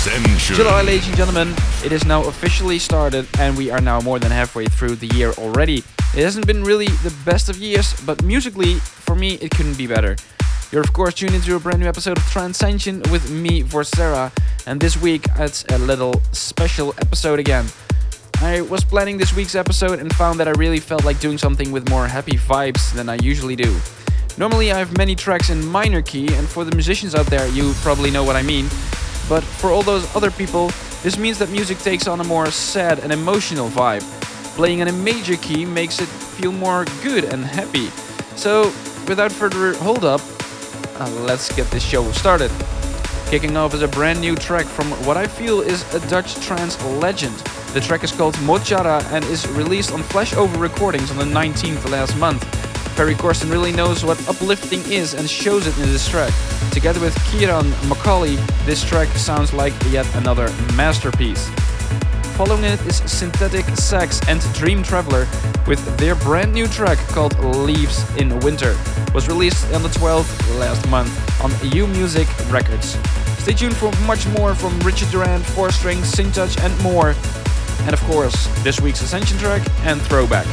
Trancescension. July, ladies and gentlemen, it is now officially started, and we are now more than halfway through the year already. It hasn't been really the best of years, but musically, for me, it couldn't be better. You're of course tuned into a brand new episode of Trancescension with me, Vorcera, and this week it's a little special episode again. I was planning this week's episode and found that I really felt like doing something with more happy vibes than I usually do. Normally, I have many tracks in minor key, and for the musicians out there, you probably know what I mean. But for all those other people, this means that music takes on a more sad and emotional vibe. Playing in a major key makes it feel more good and happy. So, without further hold up, uh, let's get this show started. Kicking off is a brand new track from what I feel is a Dutch trance legend. The track is called Mochara and is released on Flashover Recordings on the 19th last month. Ferry Corsten really knows what uplifting is and shows it in this track. Together with Kieran Macaulay, this track sounds like yet another masterpiece. Following it is Synthetic Sax and Dream Traveler with their brand new track called Leaves in Winter. Was released on the 12th last month on U Music Records. Stay tuned for much more from Richard Durand, Four String, Syntouch and more. And of course, this week's Ascension track and throwback.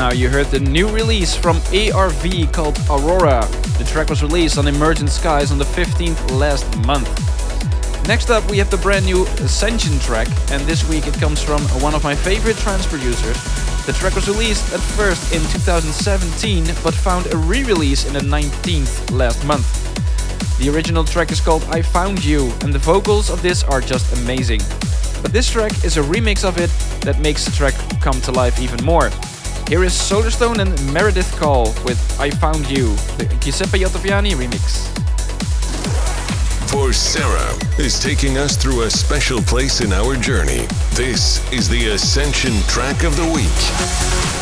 Now, you heard the new release from ARV called Aurora. The track was released on Emergent Skies on the 15th last month. Next up, we have the brand new Ascension track, and this week it comes from one of my favorite trance producers. The track was released at first in 2017, but found a re release in the 19th last month. The original track is called I Found You, and the vocals of this are just amazing. But this track is a remix of it that makes the track come to life even more. Here is Solarstone and Meredith Call with I Found You, the Giuseppe Ottaviani remix. For Sarah is taking us through a special place in our journey. This is the Ascension track of the week.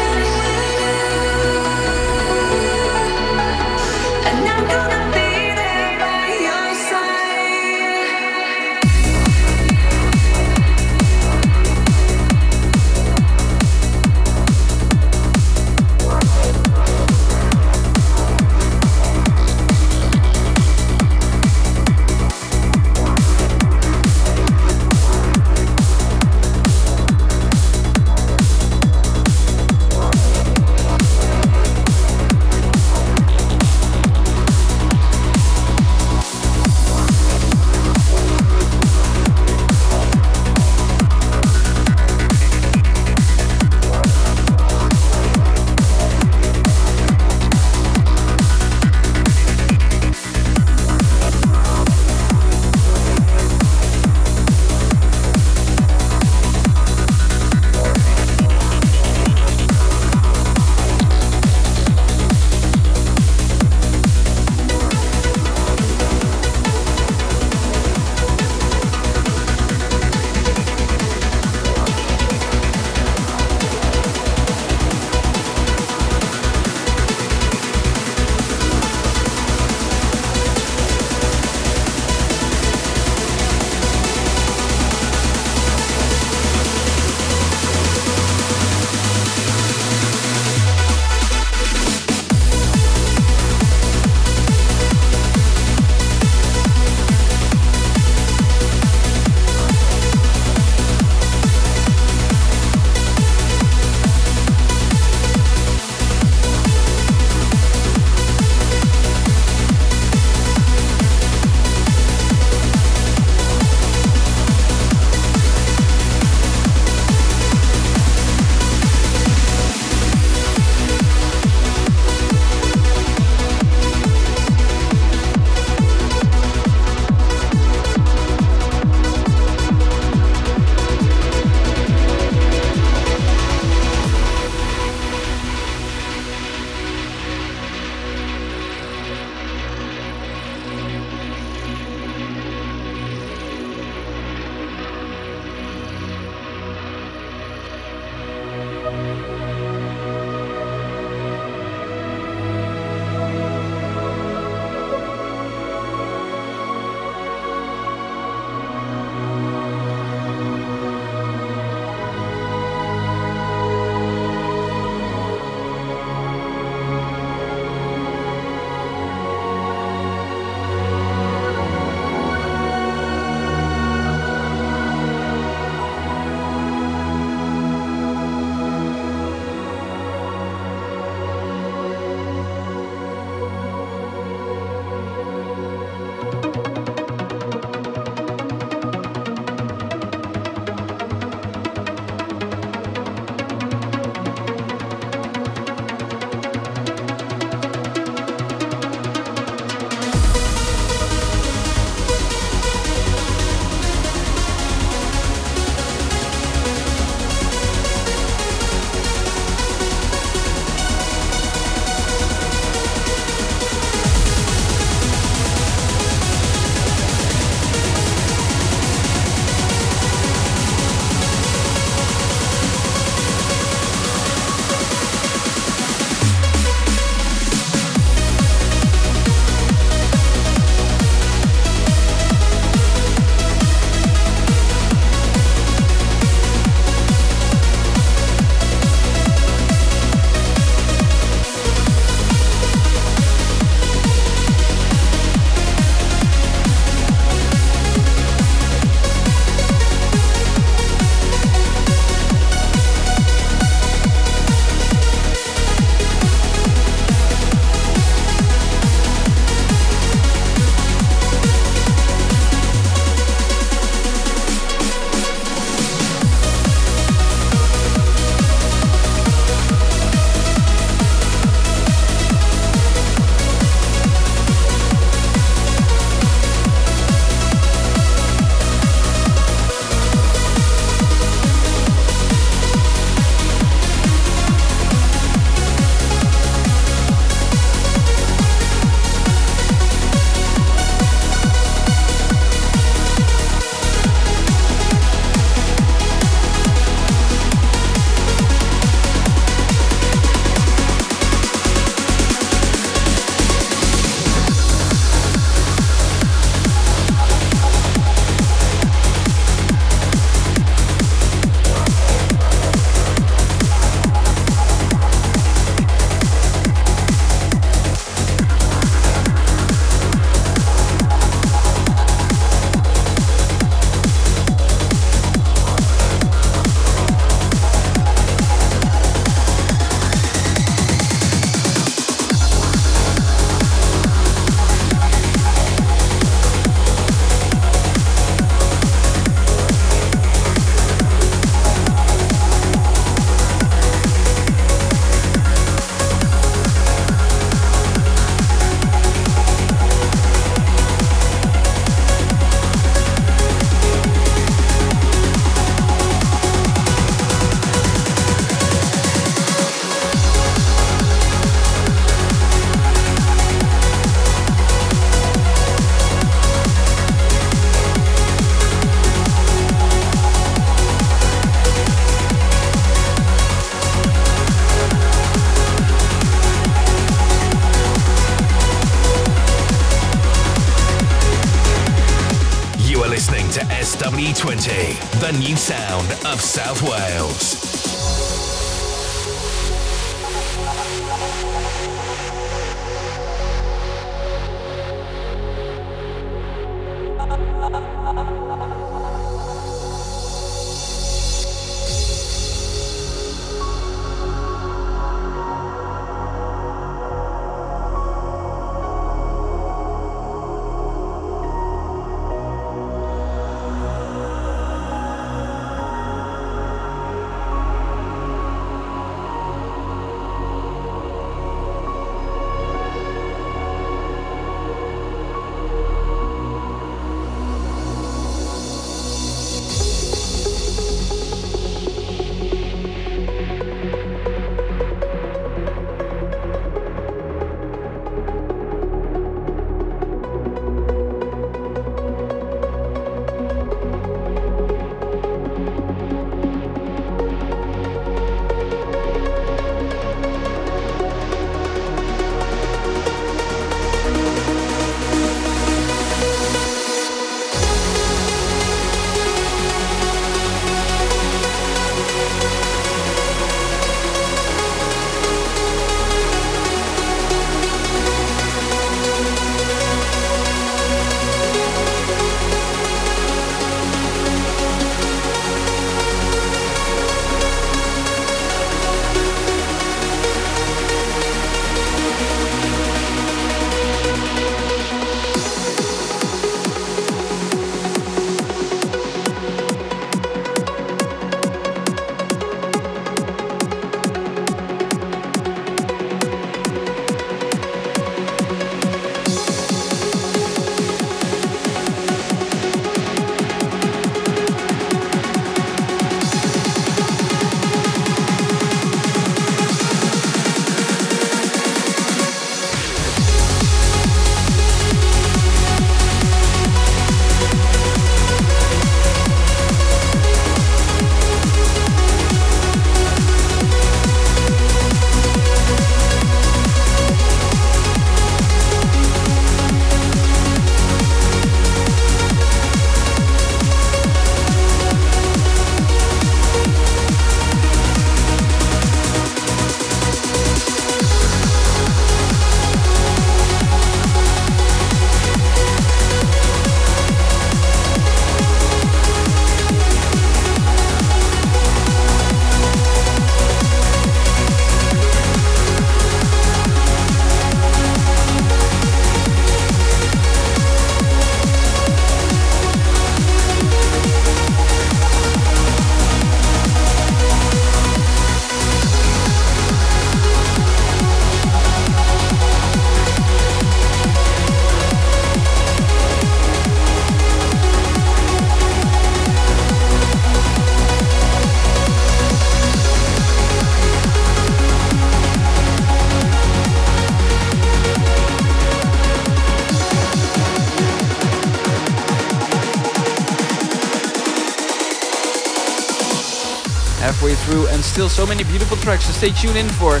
Still so many beautiful tracks to stay tuned in for.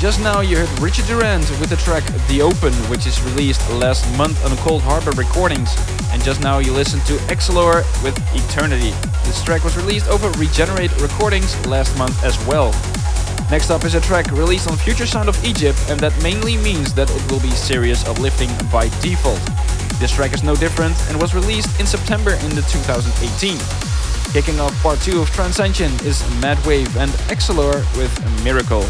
Just now you heard Richard Durand with the track The Open, which is released last month on Coldharbour Recordings. And just now you listened to Excelor with Eternity. This track was released over Regenerate Recordings last month as well. Next up is a track released on Future Sound of Egypt, and that mainly means that it will be serious uplifting by default. This track is no different and was released in September in the 2018. Kicking off part 2 of Trancescension is Mad Wave and Excelor with Miracle.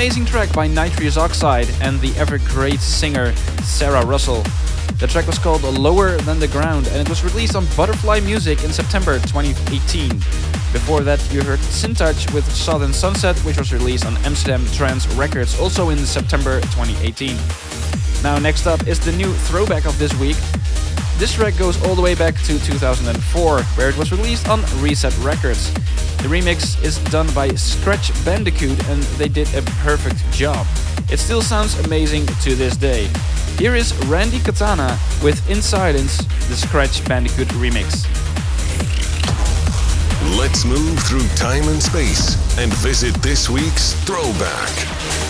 Amazing track by Nitrous Oxide and the ever great singer Sarah Russell. The track was called Lower Than the Ground and it was released on Butterfly Music in September 2018. Before that, you heard Syntouch with Southern Sunset, which was released on Amsterdam Trance Records also in September 2018. Now, next up is the new throwback of this week. This track goes all the way back to 2004, where it was released on Reset Records. The remix is done by Scratch Bandicoot and they did a perfect job. It still sounds amazing to this day. Here is Randy Katana with In Silence, the Scratch Bandicoot remix. Let's move through time and space and visit this week's throwback.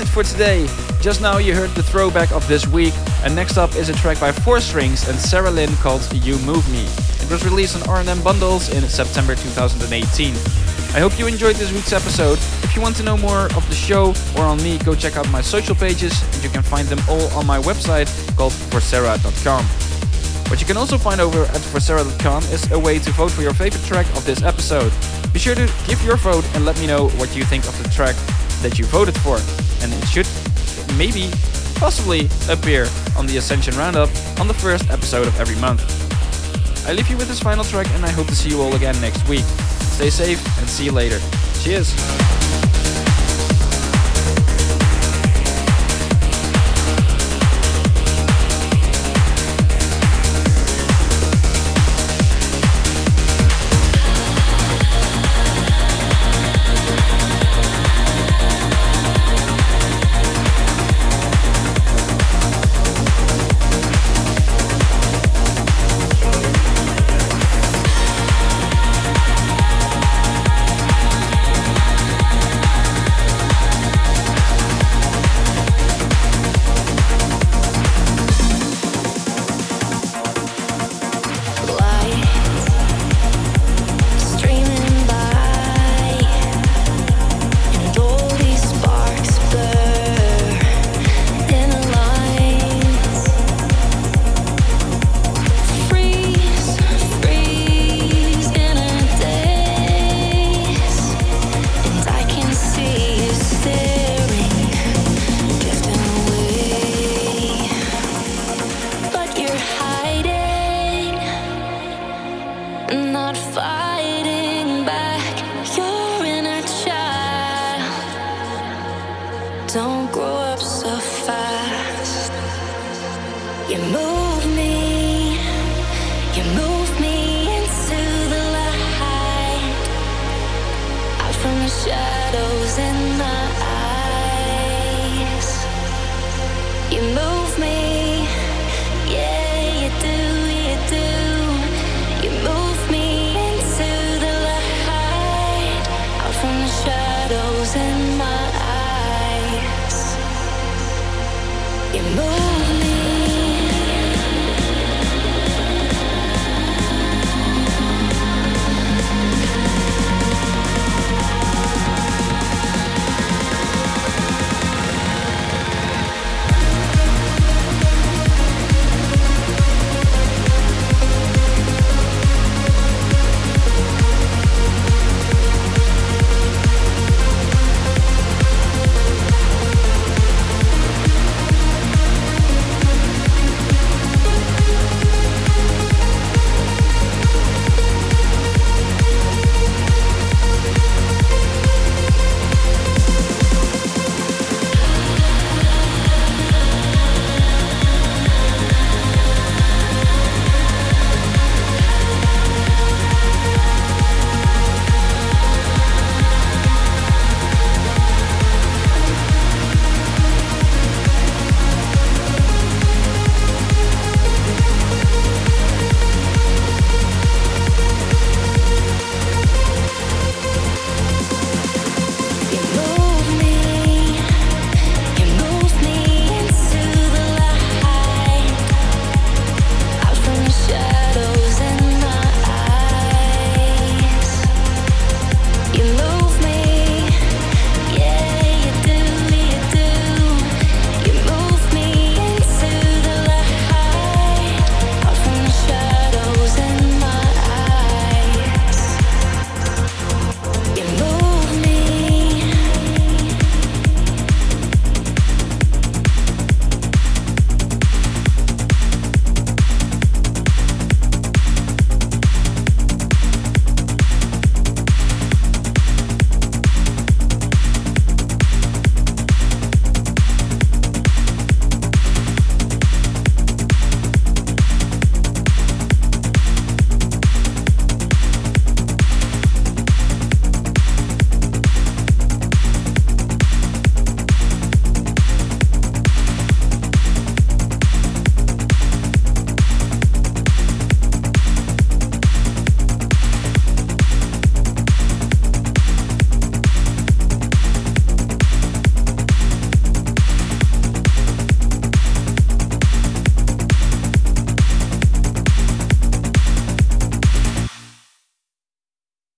That's it for today. Just now you heard the throwback of this week, and next up is a track by Four Strings and Sarah Lynn called You Move Me. It was released on R&M Bundles in September 2018. I hope you enjoyed this week's episode. If you want to know more of the show or on me, go check out my social pages, and you can find them all on my website called vorcera.com. What you can also find over at vorcera.com is a way to vote for your favorite track of this episode. Be sure to give your vote and let me know what you think of the track that you voted for. And it should maybe, possibly, appear on the Ascension Roundup on the first episode of every month. I leave you with this final track and I hope to see you all again next week. Stay safe and see you later. Cheers!